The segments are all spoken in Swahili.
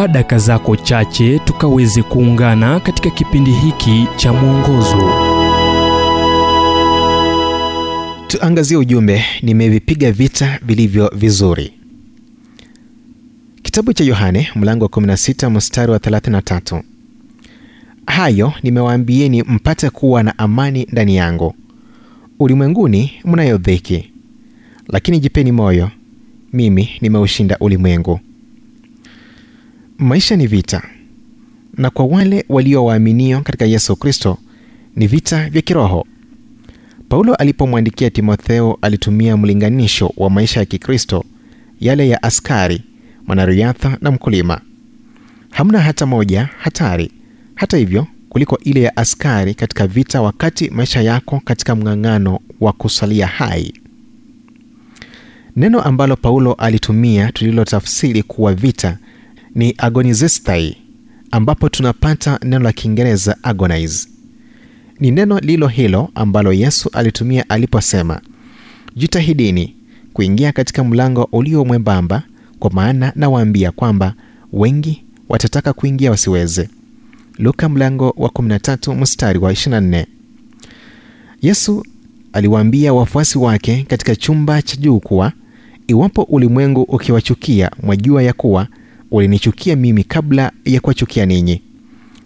chukua daka zako chache tukaweze kuungana katika kipindi hiki cha mwongozo. Tuangazie ujumbe nimevipiga vita vilivyo vizuri. Kitabu cha yohane mlango wa 16 mstari wa 33 hayo nimewaambieni mpate kuwa na amani ndani yangu. Ulimwenguni mnayo dhiki lakini jipeni moyo mimi nimeushinda ulimwengu maisha ni vita. Na kwa wale waliowaaminio katika yesu kristo ni vita vya kiroho. Paulo alipomwandikia timotheo alitumia mlinganisho wa maisha ya kikristo yale ya askari mwanariadha na mkulima. Hamna hata moja hatari. Hata hivyo kuliko ile ya askari katika vita wakati maisha yako katika mng'ang'ano wa kusalia hai. Neno ambalo paulo alitumia tulilotafsiri kuwa vita ni agonizistai ambapo tunapata neno la kiingereza agonize. Ni neno lilo hilo ambalo yesu alitumia aliposema jitahidini kuingia katika mlango ulio mwembamba kwa maana nawaambia kwamba wengi watataka kuingia wasiweze. Luka mlango wa 13 mstari wa 24 yesu aliwaambia wafuasi wake katika chumba cha juu kuwa iwapo ulimwengu ukiwachukia mwajua ya kuwa ulinichukia mimi kabla ya kuwachukia ninyi.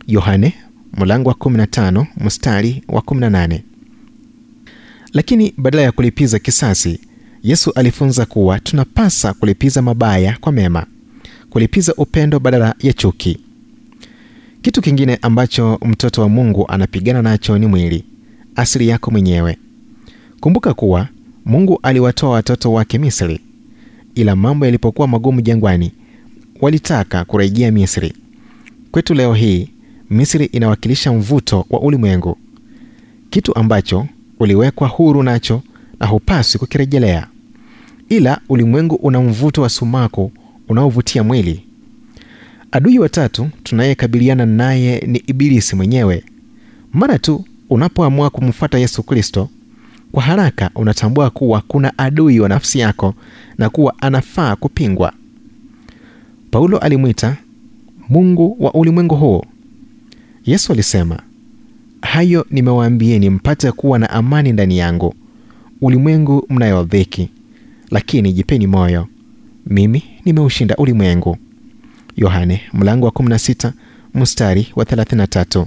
Yohane mlango wa 15 mstari wa 18 lakini badala ya kulipiza kisasi yesu alifunza kuwa tunapasa kulipiza mabaya kwa mema kulipiza upendo badala ya chuki. Kitu kingine ambacho mtoto wa mungu anapigana nacho ni mwili asili yako mwenyewe. Kumbuka kuwa mungu aliwatoa watoto wake misri ila mambo yalipokuwa magumu jangwani walitaka kurejea misri. Kwetu leo hii misri inawakilisha mvuto wa ulimwengu. Kitu ambacho uliwekwa huru nacho na hupaswi kukirejelea. Ila ulimwengu una mvuto wa sumaku unaovutia mwili. Adui watatu tunayekabiliana naye ni ibilisi mwenyewe. Mara tu unapoamua kumfuata yesu kristo kwa haraka unatambua kuwa kuna adui wa nafsi yako na kuwa anafaa kupingwa paulo alimwita mungu wa ulimwengu huu yesu alisema hayo nimewaambieni mpate kuwa na amani ndani yangu. Ulimwengu mnayo dhiki lakini jipeni moyo. Mimi nimeushinda ulimwengu. Yohane mlango wa 16 mstari wa 33